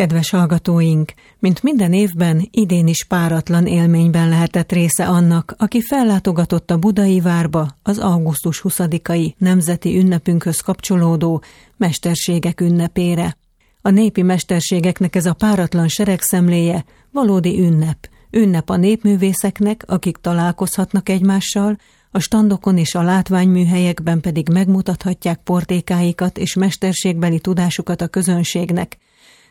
Kedves hallgatóink, mint minden évben, idén is páratlan élményben lehetett része annak, aki fellátogatott a Budai várba az augusztus 20-ai nemzeti ünnepünkhöz kapcsolódó mesterségek ünnepére. A népi mesterségeknek ez a páratlan seregszemléje valódi ünnep. Ünnep a népművészeknek, akik találkozhatnak egymással, a standokon és a látványműhelyekben pedig megmutathatják portékáikat és mesterségbeli tudásukat a közönségnek –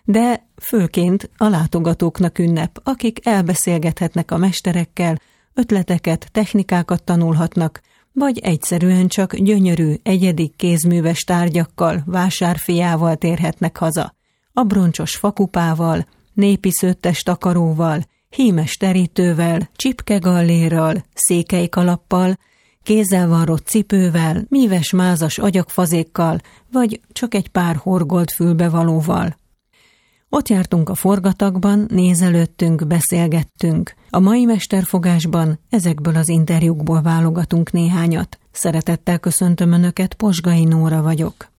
de főként a látogatóknak ünnep, akik elbeszélgethetnek a mesterekkel, ötleteket, technikákat tanulhatnak, vagy egyszerűen csak gyönyörű, egyedi kézműves tárgyakkal, vásárfiával térhetnek haza. Abroncsos fakupával, népi szőttes takaróval, hímes terítővel, csipkegallérral, székelykalappal, kézzel varrott cipővel, míves mázas agyagfazékkal, vagy csak egy pár horgolt fülbevalóval. Ott jártunk a forgatagban, nézelődtünk, beszélgettünk. A mai mesterfogásban ezekből az interjúkból válogatunk néhányat. Szeretettel köszöntöm Önöket, Posgai Nóra vagyok.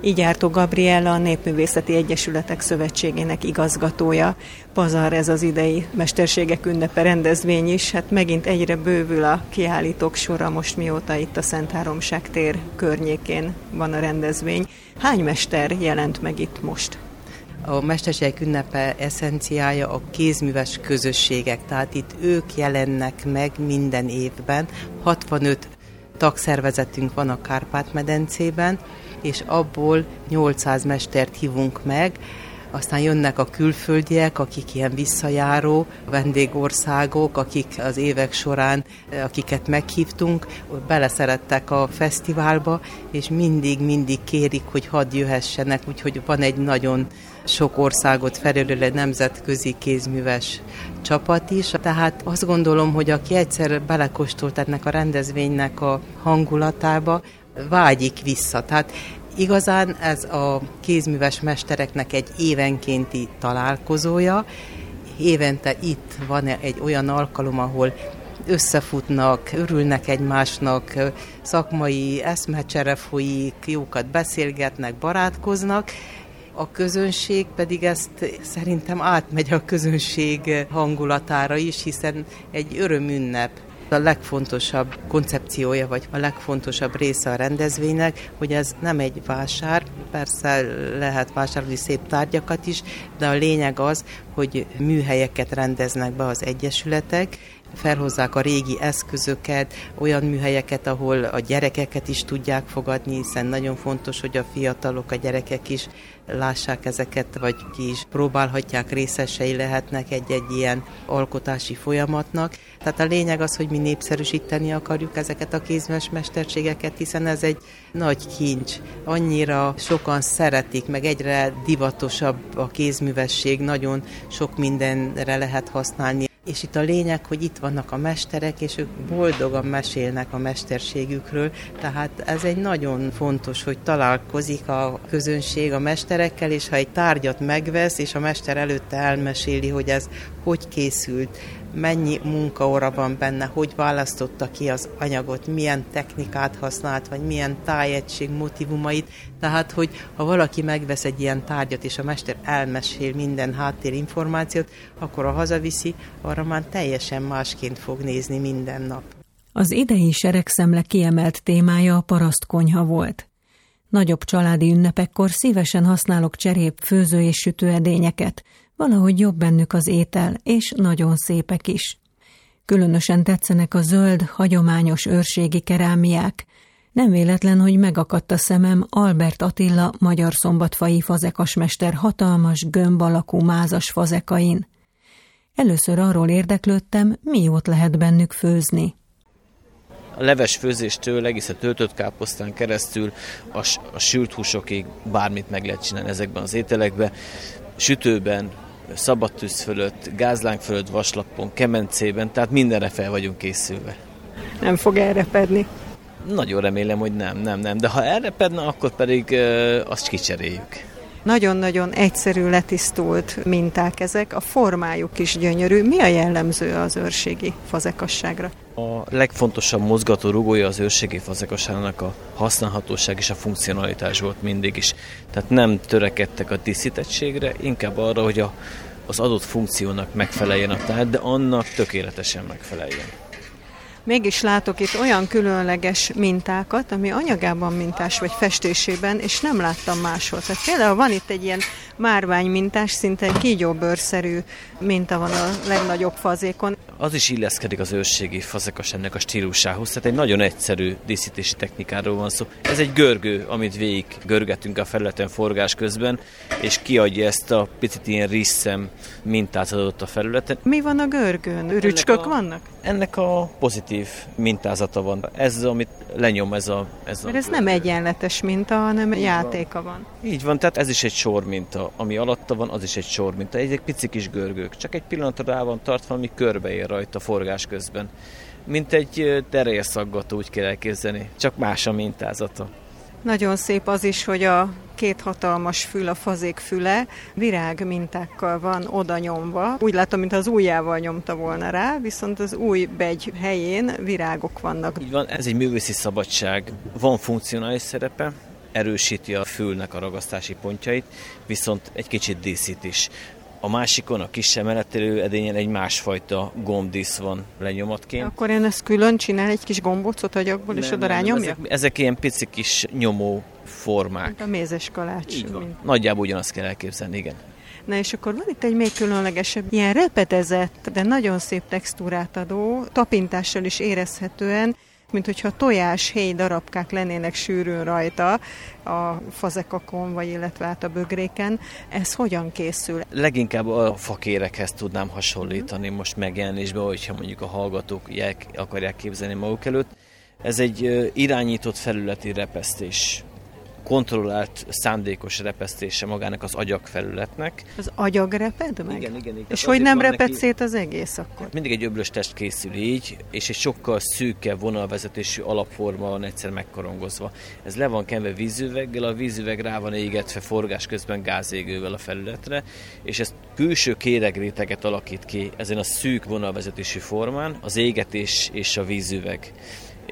Így jártó Gabriella, a Népművészeti Egyesületek Szövetségének igazgatója. Pazar ez az idei Mesterségek ünnepe rendezvény is. Hát megint egyre bővül a kiállítók sora most mióta itt a Szent Háromság tér környékén van a rendezvény. Hány mester jelent meg itt most? A Mesterségek ünnepe eszenciája a kézműves közösségek, tehát itt ők jelennek meg minden évben. 65 tagszervezetünk van a Kárpát-medencében, és abból 800 mestert hívunk meg, aztán jönnek a külföldiek, akik ilyen visszajáró vendégországok, akik az évek során, akiket meghívtunk, beleszerettek a fesztiválba, és mindig-mindig kérik, hogy hadd jöhessenek, úgyhogy van egy nagyon sok országot felülő nemzetközi kézműves csapat is. Tehát azt gondolom, hogy aki egyszer belekóstolt ennek a rendezvénynek a hangulatába, vágyik vissza. Tehát igazán ez a kézműves mestereknek egy évenkénti találkozója. Évente itt van egy olyan alkalom, ahol összefutnak, örülnek egymásnak, szakmai eszmecsere folyik, jókat beszélgetnek, barátkoznak, a közönség pedig ezt szerintem átmegy a közönség hangulatára is, hiszen egy örömünnep a legfontosabb koncepciója, vagy a legfontosabb része a rendezvénynek, hogy ez nem egy vásár, persze lehet vásárolni szép tárgyakat is, de a lényeg az, hogy műhelyeket rendeznek be az egyesületek, felhozzák a régi eszközöket, olyan műhelyeket, ahol a gyerekeket is tudják fogadni, hiszen nagyon fontos, hogy a fiatalok, a gyerekek is lássák ezeket, vagy ki is próbálhatják, részesei lehetnek egy-egy ilyen alkotási folyamatnak. Tehát a lényeg az, hogy mi népszerűsíteni akarjuk ezeket a kézmes mesterségeket, hiszen ez egy nagy kincs. Annyira sokan szeretik, meg egyre divatosabb a kézművesség, nagyon sok mindenre lehet használni. És itt a lényeg, hogy itt vannak a mesterek, és ők boldogan mesélnek a mesterségükről, tehát ez egy nagyon fontos, hogy találkozik a közönség a mesterekkel, és ha egy tárgyat megvesz, és a mester előtte elmeséli, hogy ez hogy készült, mennyi munkaóra van benne, hogy választotta ki az anyagot, milyen technikát használt, vagy milyen tájegység motivumait. Tehát, hogy ha valaki megvesz egy ilyen tárgyat, és a mester elmesél minden háttérinformációt, akkor a hazaviszi, arra már teljesen másként fog nézni minden nap. Az idei seregszemle kiemelt témája a parasztkonyha volt. Nagyobb családi ünnepekkor szívesen használok cserép, főző és sütőedényeket, Valahogy jobb bennük az étel, és nagyon szépek is. Különösen tetszenek a zöld, hagyományos őrségi kerámiák. Nem véletlen, hogy megakadt a szemem Albert Attila magyar szombatfai fazekasmester hatalmas, gömb alakú mázas fazekain. Először arról érdeklődtem, mi jót lehet bennük főzni. A leves főzéstől a töltött káposztán keresztül a, a sült húsokig bármit meg lehet csinálni ezekben az ételekben. Sütőben, szabadtűz fölött, gázlánk fölött, vaslapon, kemencében, tehát mindenre fel vagyunk készülve. Nem fog elrepedni? Nagyon remélem, hogy nem, nem, nem. De ha elrepedne, akkor pedig uh, azt kicseréljük. Nagyon-nagyon egyszerű, letisztult minták ezek, a formájuk is gyönyörű. Mi a jellemző az őrségi fazekasságra? A legfontosabb mozgató rugója az őrségi fazekasának a használhatóság és a funkcionalitás volt mindig is. Tehát nem törekedtek a díszítettségre, inkább arra, hogy a, az adott funkciónak megfeleljen a tárgy, de annak tökéletesen megfeleljen. Mégis látok itt olyan különleges mintákat, ami anyagában mintás vagy festésében, és nem láttam máshol. Tehát például van itt egy ilyen márvány mintás, szinte egy kígyóbőrszerű minta van a legnagyobb fazékon. Az is illeszkedik az őrségi fazekas ennek a stílusához, tehát egy nagyon egyszerű díszítési technikáról van szó. Ez egy görgő, amit végig görgetünk a felületen forgás közben, és kiadja ezt a picit ilyen risszem mintázatot a felületen. Mi van a görgőn? Rücskök vannak? Ennek a pozitív mintázata van. Ez, amit lenyom ez a... Ez Mert a ez nem egyenletes minta, hanem Így játéka van. van. Így van, tehát ez is egy sor minta. Ami alatta van, az is egy sor minta. Egy, egy pici kis görgők. Csak egy pillanatra rá van tartva, ami körbeér rajta forgás közben. Mint egy terérszaggató, úgy kell elképzelni. Csak más a mintázata. Nagyon szép az is, hogy a két hatalmas fül, a fazék füle virág mintákkal van oda nyomva. Úgy látom, mintha az ujjával nyomta volna rá, viszont az új begy helyén virágok vannak. Így van, ez egy művészi szabadság. Van funkcionális szerepe, erősíti a fülnek a ragasztási pontjait, viszont egy kicsit díszít is. A másikon, a kis emeletélő edényen egy másfajta gombdísz van lenyomatként. Akkor én ezt külön csinál egy kis gombócot agyagból, és oda rányomja? Ezek, ezek ilyen pici kis nyomó formák. Mint a mézes kalács. Így van. Mint... Nagyjából ugyanazt kell elképzelni, igen. Na és akkor van itt egy még különlegesebb, ilyen repedezett, de nagyon szép textúrát adó, tapintással is érezhetően mint hogyha tojás héj darabkák lennének sűrűn rajta a fazekakon, vagy illetve át a bögréken. Ez hogyan készül? Leginkább a fakérekhez tudnám hasonlítani most megjelenésbe, hogyha mondjuk a hallgatók akarják képzelni maguk előtt. Ez egy irányított felületi repesztés kontrollált, szándékos repesztése magának az agyagfelületnek. Az agyag reped meg? Igen, igen. igen. És hogy nem reped neki... szét az egész akkor? Mindig egy öblös test készül így, és egy sokkal szűkebb vonalvezetésű alapforma van egyszer megkorongozva. Ez le van kenve vízüveggel, a vízüveg rá van égetve forgás közben gázégővel a felületre, és ez külső kéregréteget alakít ki ezen a szűk vonalvezetésű formán, az égetés és a vízüveg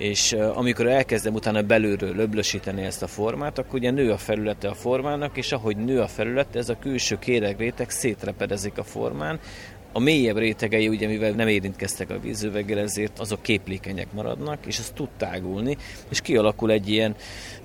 és amikor elkezdem utána belülről löblösíteni ezt a formát, akkor ugye nő a felülete a formának, és ahogy nő a felület, ez a külső kéregréteg szétrepedezik a formán, a mélyebb rétegei, ugye mivel nem érintkeztek a vízüveggel, ezért azok képlékenyek maradnak, és az tud tágulni, és kialakul egy ilyen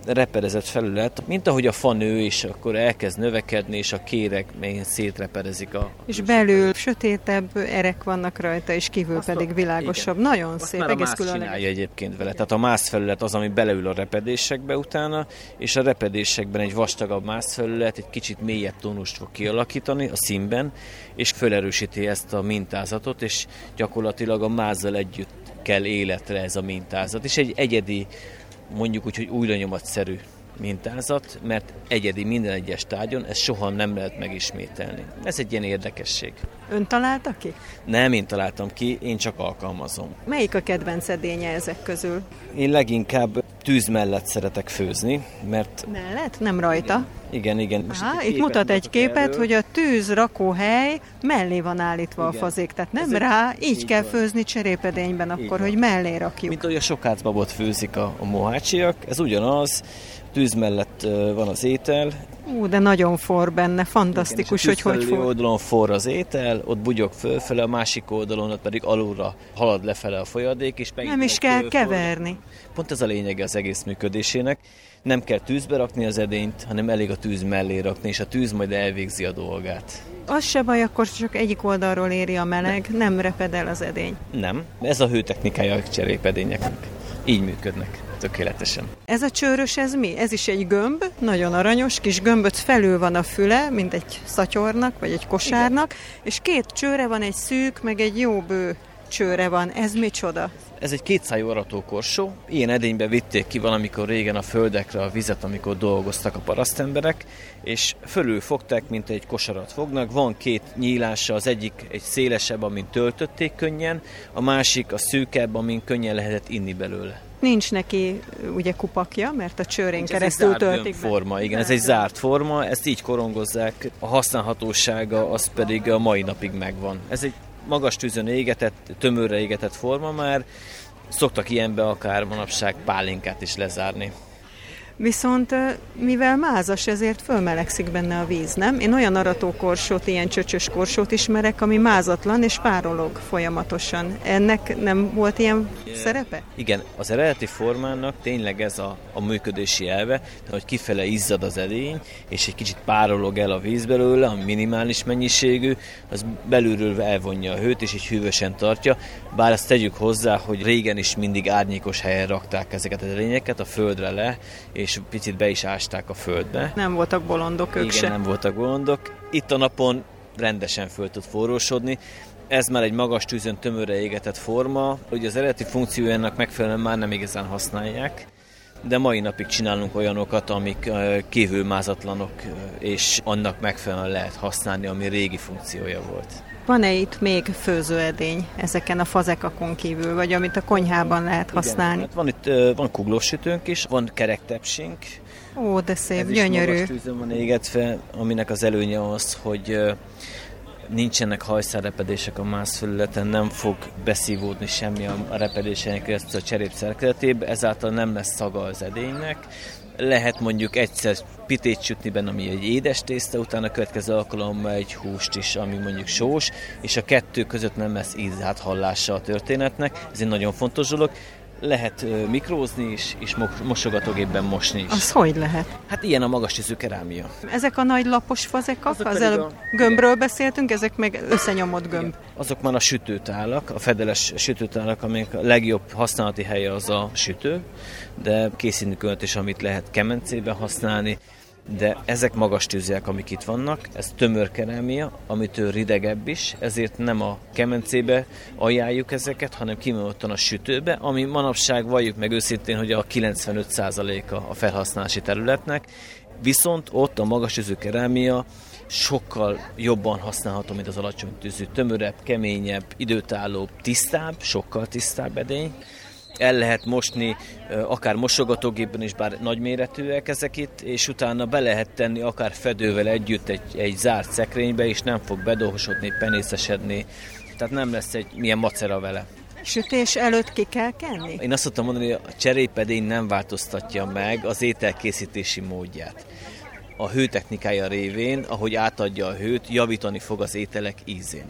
repedezett felület, mint ahogy a fa nő, és akkor elkezd növekedni, és a kérek mélyen szétrepedezik a... És belül sötétebb erek vannak rajta, és kívül Azt pedig világosabb. Igen. Nagyon Azt szép, már egész csinálja egyébként vele. Tehát a mászfelület az, ami beleül a repedésekbe utána, és a repedésekben egy vastagabb mászfelület egy kicsit mélyebb tónust fog kialakítani a színben, és felerősíti ezt a mintázatot, és gyakorlatilag a mázzal együtt kell életre ez a mintázat. És egy egyedi mondjuk úgy, hogy új lenyomatszerű mintázat, mert egyedi minden egyes tárgyon, ezt soha nem lehet megismételni. Ez egy ilyen érdekesség. Ön találta ki? Nem én találtam ki, én csak alkalmazom. Melyik a kedvenc edénye ezek közül? Én leginkább tűz mellett szeretek főzni, mert... Mellett? Nem rajta? Igen, igen. Aha, itt mutat egy képet, erről. hogy a tűz rakóhely mellé van állítva igen. a fazék, tehát nem Ez rá, így, így kell van. főzni cserépedényben akkor, hogy mellé rakjuk. Mint ahogy a sokácbabot főzik a, a mohácsiak, ez ugyanaz, tűz mellett van az étel. Ú, de nagyon for benne, fantasztikus, Igen, hogy hogy for. oldalon for az étel, ott bugyog fölfele, a másik oldalon ott pedig alulra halad lefele a folyadék, és Nem is kell fölfor. keverni. Pont ez a lényege az egész működésének. Nem kell tűzbe rakni az edényt, hanem elég a tűz mellé rakni, és a tűz majd elvégzi a dolgát. Az se baj, akkor csak egyik oldalról éri a meleg, nem, nem reped el az edény. Nem, ez a hőtechnikája a cserépedényeknek. Így működnek tökéletesen. Ez a csőrös, ez mi? Ez is egy gömb, nagyon aranyos, kis gömböt felül van a füle, mint egy szatyornak, vagy egy kosárnak, Igen. és két csőre van, egy szűk, meg egy jó bő csőre van. Ez micsoda? Ez egy kétszájú aratókorsó. Ilyen edénybe vitték ki valamikor régen a földekre a vizet, amikor dolgoztak a parasztemberek, és fölül fogták, mint egy kosarat fognak. Van két nyílása, az egyik egy szélesebb, amin töltötték könnyen, a másik a szűkebb, amin könnyen lehetett inni belőle. Nincs neki ugye kupakja, mert a csőrén Nincs, keresztül ez töltik forma, igen, ez egy zárt forma, ezt így korongozzák, a használhatósága az pedig a mai napig megvan. Ez egy magas tűzön égetett, tömörre égetett forma már, Szoktak ilyenbe akár manapság pálinkát is lezárni. Viszont mivel mázas, ezért fölmelegszik benne a víz, nem? Én olyan aratókorsót, ilyen csöcsös korsót ismerek, ami mázatlan és párolog folyamatosan. Ennek nem volt ilyen szerepe? Igen, az eredeti formának tényleg ez a, a működési elve, hogy kifele izzad az edény, és egy kicsit párolog el a víz belőle, a minimális mennyiségű, az belülről elvonja a hőt, és így hűvösen tartja. Bár azt tegyük hozzá, hogy régen is mindig árnyékos helyen rakták ezeket az edényeket, a földre le, és picit be is ásták a földbe. Nem voltak bolondok ők Igen, se. nem voltak bolondok. Itt a napon rendesen föl tud forrósodni. Ez már egy magas tűzön tömörre égetett forma, hogy az eredeti funkciójának megfelelően már nem igazán használják de mai napig csinálunk olyanokat, amik kívülmázatlanok, és annak megfelelően lehet használni, ami régi funkciója volt. Van-e itt még főzőedény ezeken a fazekakon kívül, vagy amit a konyhában lehet használni? Igen, hát van itt van kuglósütőnk is, van kerektepsink. Ó, de szép, Ez gyönyörű. Ez is van égetve, aminek az előnye az, hogy nincsenek hajszárrepedések a mászfelületen, nem fog beszívódni semmi a repedésen keresztül a cserép szerkezetébe, ezáltal nem lesz szaga az edénynek. Lehet mondjuk egyszer pitét sütni benne, ami egy édes tészta, utána a következő alkalommal egy húst is, ami mondjuk sós, és a kettő között nem lesz hallása a történetnek. Ez egy nagyon fontos dolog lehet mikrózni is, és mosogatógépben mosni is. Az hogy lehet? Hát ilyen a magas tízű kerámia. Ezek a nagy lapos fazekak, az előbb a... gömbről igen. beszéltünk, ezek meg összenyomott gömb. Igen. Azok már a sütőtálak, a fedeles sütőtálak, amik a legjobb használati helye az a sütő, de készítünk is, amit lehet kemencében használni, de ezek magas tűzják, amik itt vannak, ez tömör kerámia, amitől ridegebb is, ezért nem a kemencébe ajánljuk ezeket, hanem kimondottan a sütőbe, ami manapság valljuk meg őszintén, hogy a 95%-a a felhasználási területnek, viszont ott a magas tűzű kerámia sokkal jobban használható, mint az alacsony tűzű, tömörebb, keményebb, időtállóbb, tisztább, sokkal tisztább edény, el lehet mosni akár mosogatógépben is, bár nagyméretűek ezek itt, és utána be lehet tenni akár fedővel együtt egy, egy zárt szekrénybe, és nem fog bedolgosodni, penészesedni, tehát nem lesz egy milyen macera vele. Sütés előtt ki kell kenni? Én azt szoktam mondani, hogy a cserépedény nem változtatja meg az ételkészítési módját. A hőtechnikája révén, ahogy átadja a hőt, javítani fog az ételek ízén.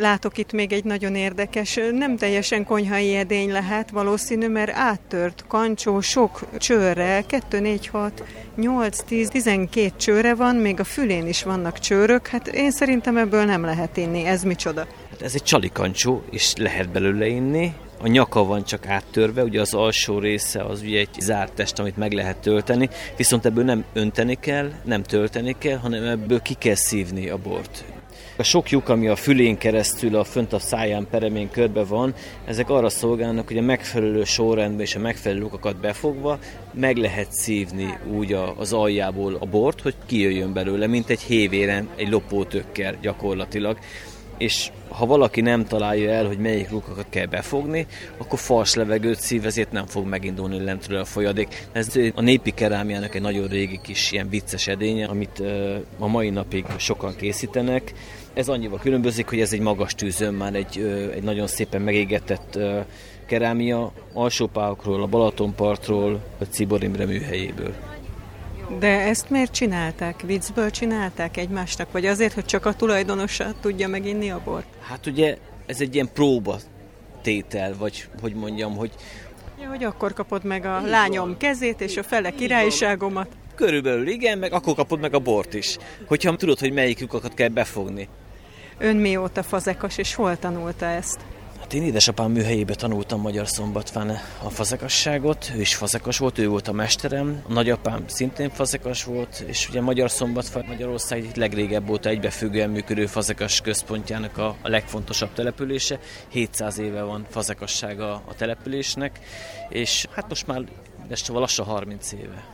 Látok itt még egy nagyon érdekes, nem teljesen konyhai edény lehet valószínű, mert áttört kancsó sok csőre, 2, 4, 6, 8, 10, 12 csőre van, még a fülén is vannak csőrök, hát én szerintem ebből nem lehet inni, ez micsoda? Hát ez egy csalikancsó, és lehet belőle inni, a nyaka van csak áttörve, ugye az alsó része az ugye egy zárt test, amit meg lehet tölteni, viszont ebből nem önteni kell, nem tölteni kell, hanem ebből ki kell szívni a bort. A sok lyuk, ami a fülén keresztül a fönt a száján peremén körbe van, ezek arra szolgálnak, hogy a megfelelő sorrendben és a megfelelő lukakat befogva meg lehet szívni úgy az aljából a bort, hogy kijöjjön belőle, mint egy hévéren, egy lopótökkel gyakorlatilag és ha valaki nem találja el, hogy melyik lukakat kell befogni, akkor fals levegőt szív, ezért nem fog megindulni lentről a folyadék. Ez a népi kerámiának egy nagyon régi kis ilyen vicces edénye, amit a mai napig sokan készítenek. Ez annyival különbözik, hogy ez egy magas tűzön már egy, egy nagyon szépen megégetett kerámia alsópályokról, a Balatonpartról, a Cibor Imre műhelyéből. De ezt miért csinálták? Viccből csinálták egymásnak? Vagy azért, hogy csak a tulajdonosa tudja meginni a bort? Hát ugye ez egy ilyen próba tétel, vagy hogy mondjam, hogy... Ja, hogy akkor kapod meg a lányom van. kezét és a fele királyságomat. Körülbelül igen, meg akkor kapod meg a bort is. Hogyha tudod, hogy melyik lyukakat kell befogni. Ön mióta fazekas, és hol tanulta ezt? Hát én édesapám műhelyébe tanultam Magyar Szombatván a fazekasságot, ő is fazekas volt, ő volt a mesterem, a nagyapám szintén fazekas volt, és ugye Magyar Szombatván Magyarország legrégebb óta egybefüggően működő fazekas központjának a, a legfontosabb települése. 700 éve van fazekassága a településnek, és hát most már szóval lassan 30 éve.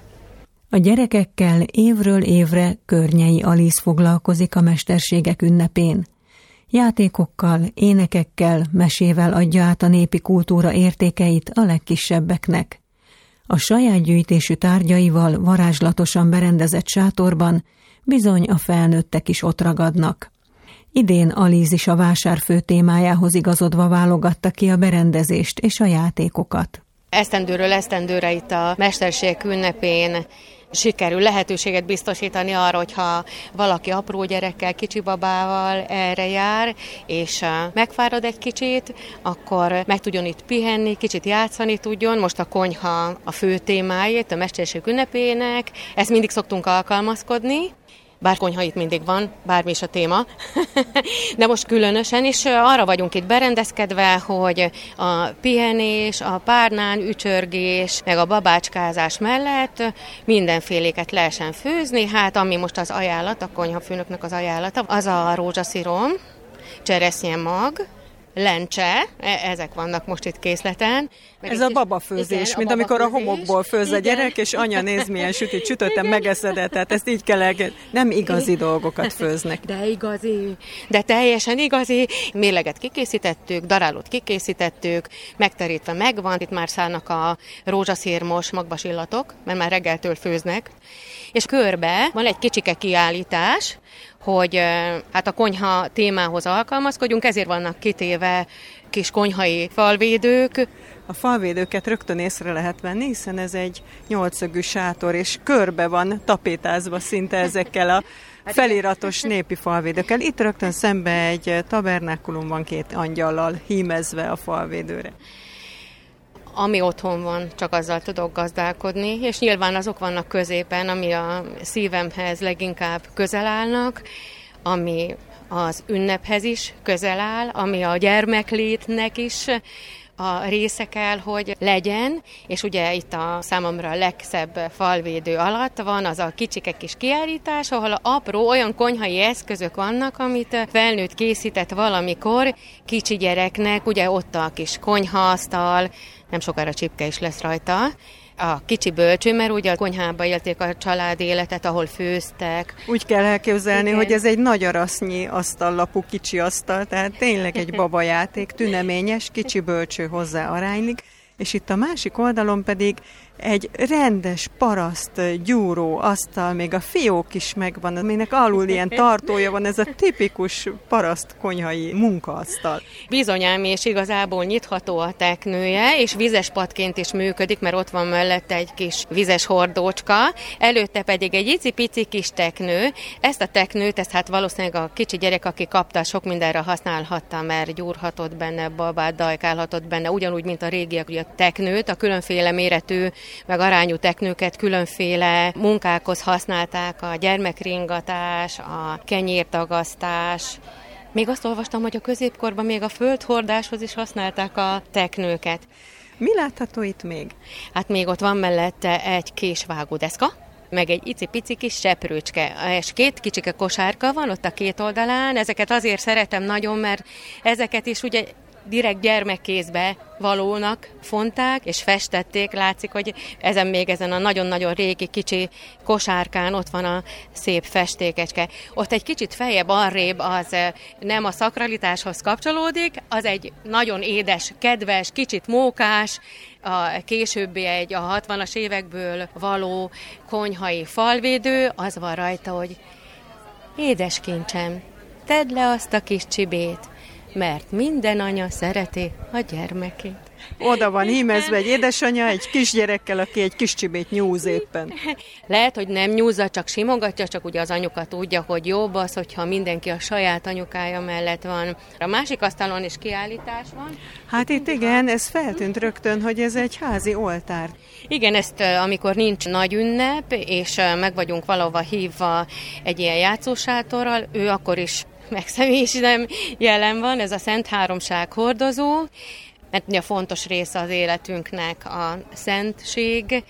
A gyerekekkel évről évre Környei Alisz foglalkozik a mesterségek ünnepén. Játékokkal, énekekkel, mesével adja át a népi kultúra értékeit a legkisebbeknek. A saját gyűjtésű tárgyaival varázslatosan berendezett sátorban bizony a felnőttek is ott ragadnak. Idén Alíz is a vásár fő témájához igazodva válogatta ki a berendezést és a játékokat. Esztendőről esztendőre itt a Mesterség ünnepén sikerül lehetőséget biztosítani arra, hogyha valaki apró gyerekkel, kicsi babával erre jár, és megfárad egy kicsit, akkor meg tudjon itt pihenni, kicsit játszani tudjon. Most a konyha a fő témáját, a mesterség ünnepének, ezt mindig szoktunk alkalmazkodni, bár konyha itt mindig van, bármi is a téma, de most különösen is arra vagyunk itt berendezkedve, hogy a pihenés, a párnán ücsörgés, meg a babácskázás mellett mindenféléket lehessen főzni, hát ami most az ajánlat, a konyhafőnöknek az ajánlata, az a rózsaszírom, cseresznye mag, lencse, e, ezek vannak most itt készleten. Meg Ez a babafőzés, igen, mint a amikor a homokból főz a gyerek, és anya néz, milyen sütit csütöttem, megeszedett, tehát ezt így kell elkezdeni. Nem igazi igen. dolgokat főznek. De igazi, de teljesen igazi. Mérleget kikészítettük, darálót kikészítettük, megterítve megvan, itt már szállnak a rózsaszírmos magbas illatok, mert már reggeltől főznek. És körbe van egy kicsike kiállítás, hogy hát a konyha témához alkalmazkodjunk, ezért vannak kitéve kis konyhai falvédők. A falvédőket rögtön észre lehet venni, hiszen ez egy nyolcszögű sátor, és körbe van tapétázva szinte ezekkel a hát feliratos népi falvédőkkel. Itt rögtön szembe egy tabernákulum van két angyallal hímezve a falvédőre ami otthon van, csak azzal tudok gazdálkodni, és nyilván azok vannak középen, ami a szívemhez leginkább közel állnak, ami az ünnephez is közel áll, ami a gyermeklétnek is a része kell, hogy legyen, és ugye itt a számomra a legszebb falvédő alatt van az a kicsike kis kiállítás, ahol a apró olyan konyhai eszközök vannak, amit felnőtt készített valamikor kicsi gyereknek, ugye ott a kis konyhaasztal, nem sokára csipke is lesz rajta, a kicsi bölcső, mert ugye a konyhába élték a család életet, ahol főztek. Úgy kell elképzelni, Igen. hogy ez egy nagy arasznyi asztallapú kicsi asztal, tehát tényleg egy babajáték, tüneményes, kicsi bölcső hozzá aránylik, és itt a másik oldalon pedig egy rendes paraszt gyúró asztal, még a fiók is megvan, aminek alul ilyen tartója van, ez a tipikus paraszt konyhai munkaasztal. Bizonyám, és igazából nyitható a teknője, és vizes padként is működik, mert ott van mellette egy kis vizes hordócska, előtte pedig egy icipici kis teknő. Ezt a teknőt, ezt hát valószínűleg a kicsi gyerek, aki kapta, sok mindenre használhatta, mert gyúrhatott benne, babát dajkálhatott benne, ugyanúgy, mint a régiek, ugye a teknőt, a különféle méretű meg arányú teknőket különféle munkákhoz használták, a gyermekringatás, a kenyértagasztás, még azt olvastam, hogy a középkorban még a földhordáshoz is használták a teknőket. Mi látható itt még? Hát még ott van mellette egy késvágódeszka, meg egy icipici kis seprőcske, és két kicsike kosárka van ott a két oldalán, ezeket azért szeretem nagyon, mert ezeket is ugye direkt gyermekkézbe valónak fonták, és festették. Látszik, hogy ezen még ezen a nagyon-nagyon régi kicsi kosárkán ott van a szép festékecske. Ott egy kicsit feljebb arrébb az eh, nem a szakralitáshoz kapcsolódik, az egy nagyon édes, kedves, kicsit mókás, a későbbi egy a 60-as évekből való konyhai falvédő, az van rajta, hogy édes kincsem, tedd le azt a kis csibét, mert minden anya szereti a gyermekét. Oda van hímezve egy édesanyja, egy kisgyerekkel, aki egy kis csibét nyúz éppen. Lehet, hogy nem nyúzza, csak simogatja, csak ugye az anyuka tudja, hogy jobb az, hogyha mindenki a saját anyukája mellett van. A másik asztalon is kiállítás van. Hát itt igen, ez feltűnt rögtön, hogy ez egy házi oltár. Igen, ezt amikor nincs nagy ünnep, és meg vagyunk valahova hívva egy ilyen játszósátorral, ő akkor is meg személy is nem jelen van, ez a Szent Háromság hordozó, mert ugye fontos része az életünknek a szentség,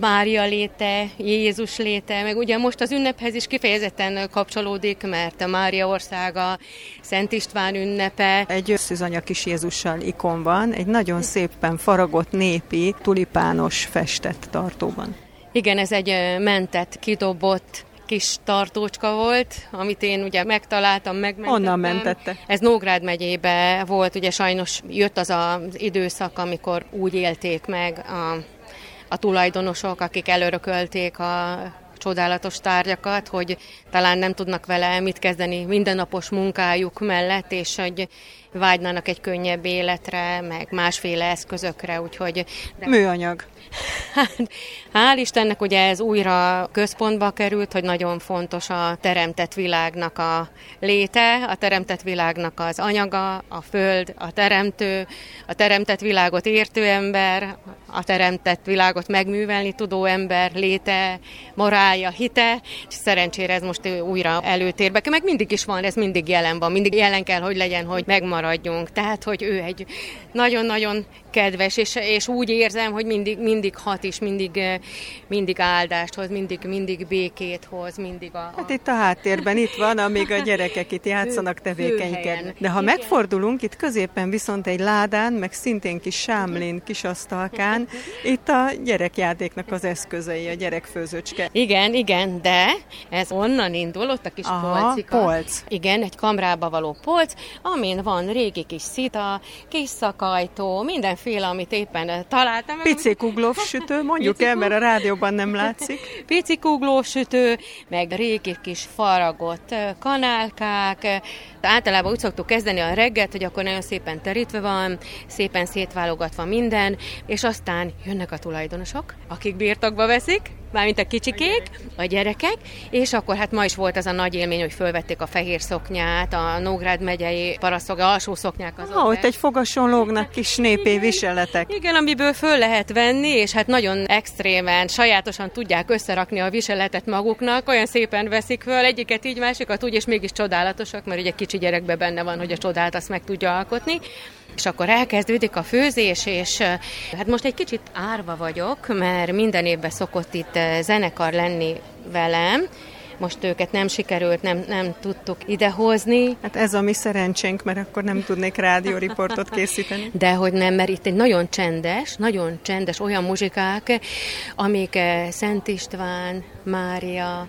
Mária léte, Jézus léte, meg ugye most az ünnephez is kifejezetten kapcsolódik, mert a Mária országa, Szent István ünnepe. Egy összűzanya kis Jézussal ikon van, egy nagyon szépen faragott népi, tulipános festett tartóban. Igen, ez egy mentett, kidobott kis tartócska volt, amit én ugye megtaláltam, megmentettem. Onnan mentette? Ez Nógrád megyébe volt, ugye sajnos jött az az időszak, amikor úgy élték meg a, a tulajdonosok, akik előrökölték a csodálatos tárgyakat, hogy talán nem tudnak vele mit kezdeni mindennapos munkájuk mellett, és hogy vágynának egy könnyebb életre, meg másféle eszközökre, úgyhogy... De... Műanyag. Hát, hál' Istennek ugye ez újra központba került, hogy nagyon fontos a teremtett világnak a léte, a teremtett világnak az anyaga, a föld, a teremtő, a teremtett világot értő ember, a teremtett világot megművelni tudó ember léte, morálja, hite, és szerencsére ez most újra előtérbe, meg mindig is van, ez mindig jelen van, mindig jelen kell, hogy legyen, hogy megmaradjunk. Tehát, hogy ő egy nagyon-nagyon kedves, és, és úgy érzem, hogy mindig, mindig hat is, mindig, mindig áldást hoz, mindig, mindig békét hoz, mindig a, a... Hát itt a háttérben itt van, amíg a gyerekek itt játszanak tevékenykednek. De ha Igen. megfordulunk, itt középen viszont egy ládán, meg szintén kis sámlin, kis asztalkán, itt a gyerekjátéknak az eszközei, a gyerekfőzőcske. Igen, igen, de ez onnan indul, ott a kis Aha, polcika. polc. Igen, egy kamrába való polc, amin van régi kis szita, kis szakajtó, minden mindenféle, amit éppen találtam. Pici sütő, mondjuk el, mert a rádióban nem látszik. Pici sütő, meg régi kis faragott kanálkák. Általában úgy szoktuk kezdeni a reggelt, hogy akkor nagyon szépen terítve van, szépen szétválogatva minden, és aztán jönnek a tulajdonosok, akik birtokba veszik, mármint a kicsikék, a gyerekek, és akkor hát ma is volt az a nagy élmény, hogy fölvették a fehér szoknyát, a Nógrád megyei parasztok, alsó szoknyák az. Ah, ott egy fogason lógnak kis népé viseletek. Igen, amiből föl lehet venni, és hát nagyon extrémen, sajátosan tudják összerakni a viseletet maguknak, olyan szépen veszik föl, egyiket így, másikat úgy, és mégis csodálatosak, mert ugye kicsi gyerekben benne van, hogy a csodát azt meg tudja alkotni. És akkor elkezdődik a főzés, és hát most egy kicsit árva vagyok, mert minden évben szokott itt zenekar lenni velem, most őket nem sikerült, nem, nem tudtuk idehozni. Hát ez a mi szerencsénk, mert akkor nem tudnék rádióriportot készíteni. De hogy nem, mert itt egy nagyon csendes, nagyon csendes olyan muzsikák, amik Szent István, Mária,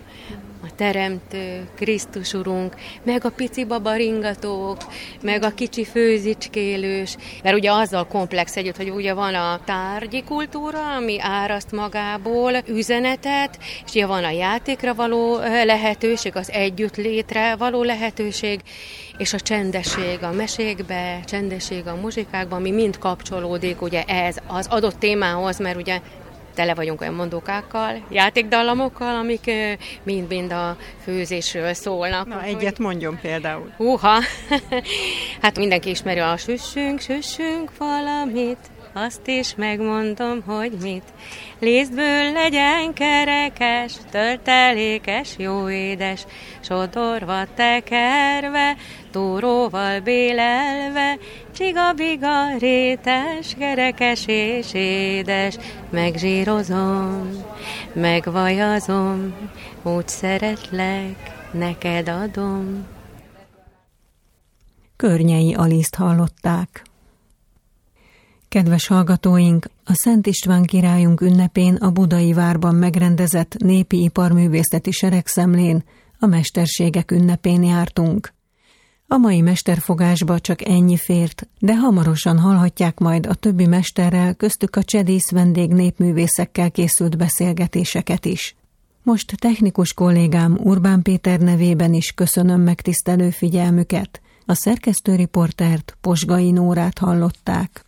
a Teremtő, Krisztus Urunk, meg a pici babaringatók, meg a kicsi főzicskélős, mert ugye azzal komplex együtt, hogy ugye van a tárgyi kultúra, ami áraszt magából üzenetet, és ugye van a játékra való lehetőség, az együttlétre való lehetőség, és a csendesség a mesékbe, csendesség a muzsikákban, ami mind kapcsolódik ugye ez az adott témához, mert ugye tele vagyunk olyan mondókákkal, játékdallamokkal, amik mind-mind a főzésről szólnak. Na, egyet mondjon például. Húha! hát mindenki ismeri a süssünk, süssünk valamit, azt is megmondom, hogy mit. Lézből legyen kerekes, töltelékes, jó édes, sodorva tekerve, túróval bélelve, csiga-biga, rétes, kerekes és édes, megzsírozom, megvajazom, úgy szeretlek, neked adom. Környei Aliszt hallották. Kedves hallgatóink, a Szent István királyunk ünnepén a Budai Várban megrendezett népi iparművészeti seregszemlén a mesterségek ünnepén jártunk. A mai mesterfogásba csak ennyi fért, de hamarosan hallhatják majd a többi mesterrel, köztük a csedész vendég népművészekkel készült beszélgetéseket is. Most technikus kollégám Urbán Péter nevében is köszönöm megtisztelő figyelmüket. A szerkesztőriportert Posgai Nórát hallották.